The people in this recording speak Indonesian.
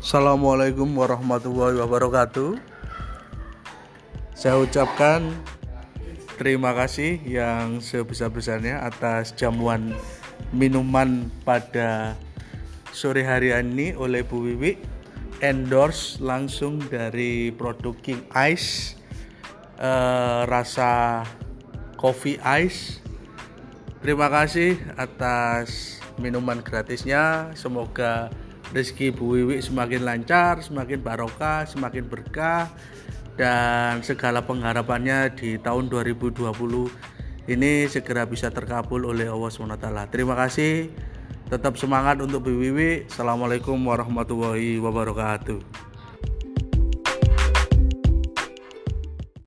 Assalamualaikum warahmatullahi wabarakatuh. Saya ucapkan terima kasih yang sebesar-besarnya atas jamuan minuman pada sore hari ini oleh Bu Wiwi. Endorse langsung dari produk King Ice eh, rasa coffee ice. Terima kasih atas minuman gratisnya. Semoga rezeki Bu Wiwi semakin lancar semakin barokah semakin berkah dan segala pengharapannya di tahun 2020 ini segera bisa terkabul oleh Allah SWT. Terima kasih. Tetap semangat untuk BWW. Assalamualaikum warahmatullahi wabarakatuh.